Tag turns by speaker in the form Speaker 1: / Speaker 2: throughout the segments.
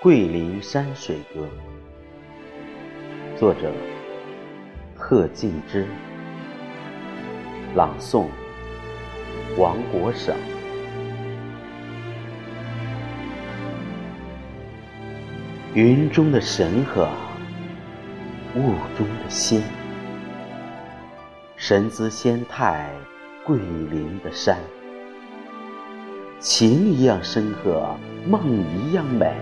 Speaker 1: 《桂林山水歌》，作者贺敬之，朗诵王国省。云中的神鹤，雾中的仙，神姿仙态，桂林的山，情一样深刻，梦一样美。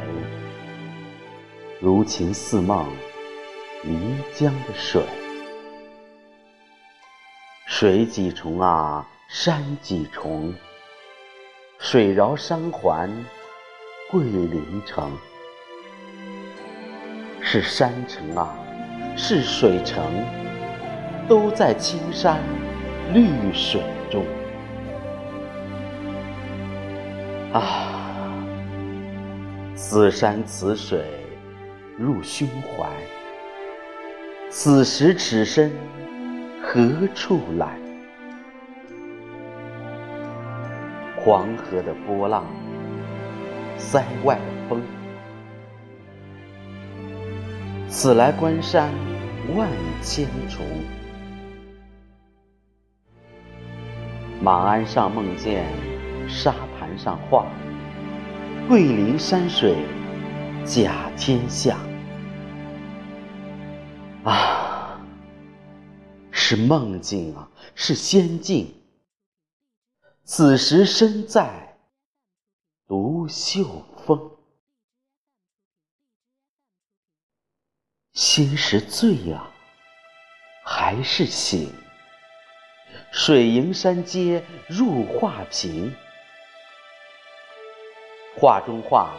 Speaker 1: 如情似梦，漓江的水，水几重啊，山几重，水绕山环，桂林城，是山城啊，是水城，都在青山绿水中。啊，此山此水。入胸怀，此时此身何处来？黄河的波浪，塞外风，此来关山万千重。马鞍上梦见沙上画，桂林山水甲天下。啊，是梦境啊，是仙境。此时身在独秀峰，心是醉啊，还是醒？水迎山阶入画屏，画中画，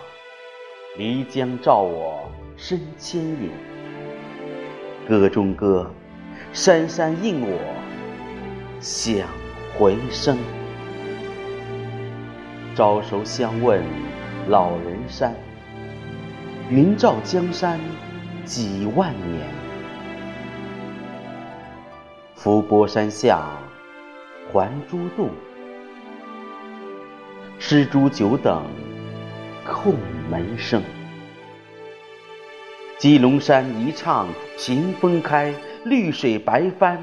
Speaker 1: 漓江照我身牵引。歌中歌，山山应我响回声。朝熟相问老人山，云照江山几万年。伏波山下还珠洞，施主久等叩门声。鸡龙山一唱屏风开，绿水白帆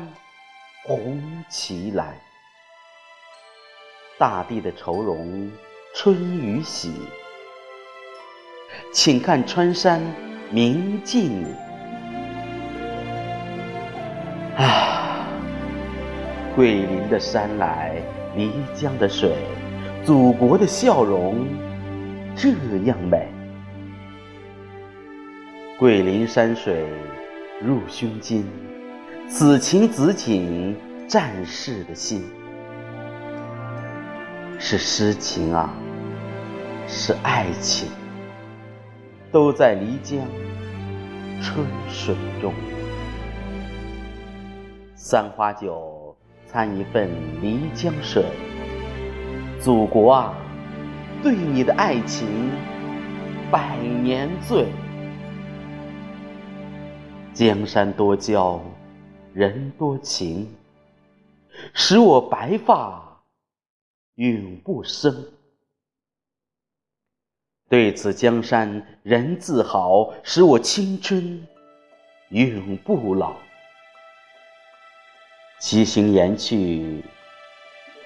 Speaker 1: 红旗来。大地的愁容春雨洗，请看穿山明镜。啊，桂林的山来，漓江的水，祖国的笑容这样美。桂林山水入胸襟，此情此景，战士的心，是诗情啊，是爱情，都在漓江春水中。三花酒，掺一份漓江水，祖国啊，对你的爱情百年醉。江山多娇，人多情，使我白发永不生。对此江山人自豪，使我青春永不老。七星岩去，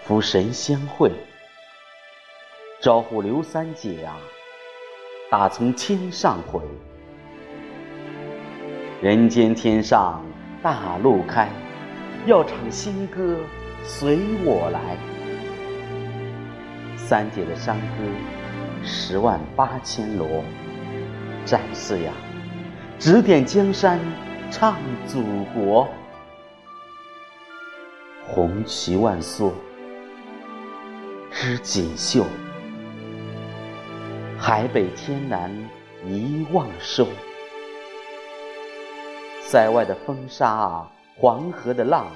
Speaker 1: 福神相会，招呼刘三姐啊，打从天上回。人间天上大路开，要唱新歌随我来。三姐的山歌十万八千罗，战士呀，指点江山唱祖国。红旗万梭织锦绣，海北天南一望收。塞外的风沙，黄河的浪，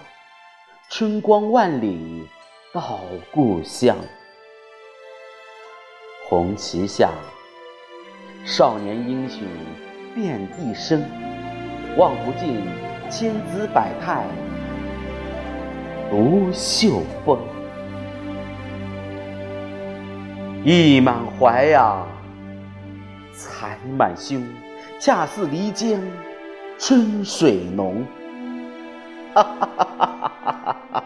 Speaker 1: 春光万里到故乡。红旗下，少年英雄遍地生，望不尽千姿百态，独秀峰。意满怀呀，才满胸，恰似漓江春水浓。哈哈哈哈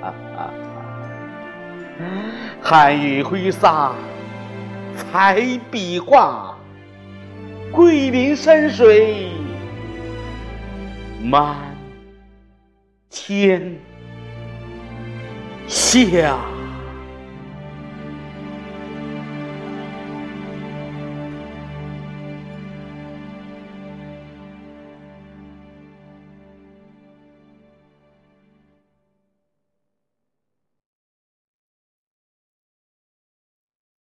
Speaker 1: 哈哈！寒雨挥洒彩笔画，桂林山水满天下。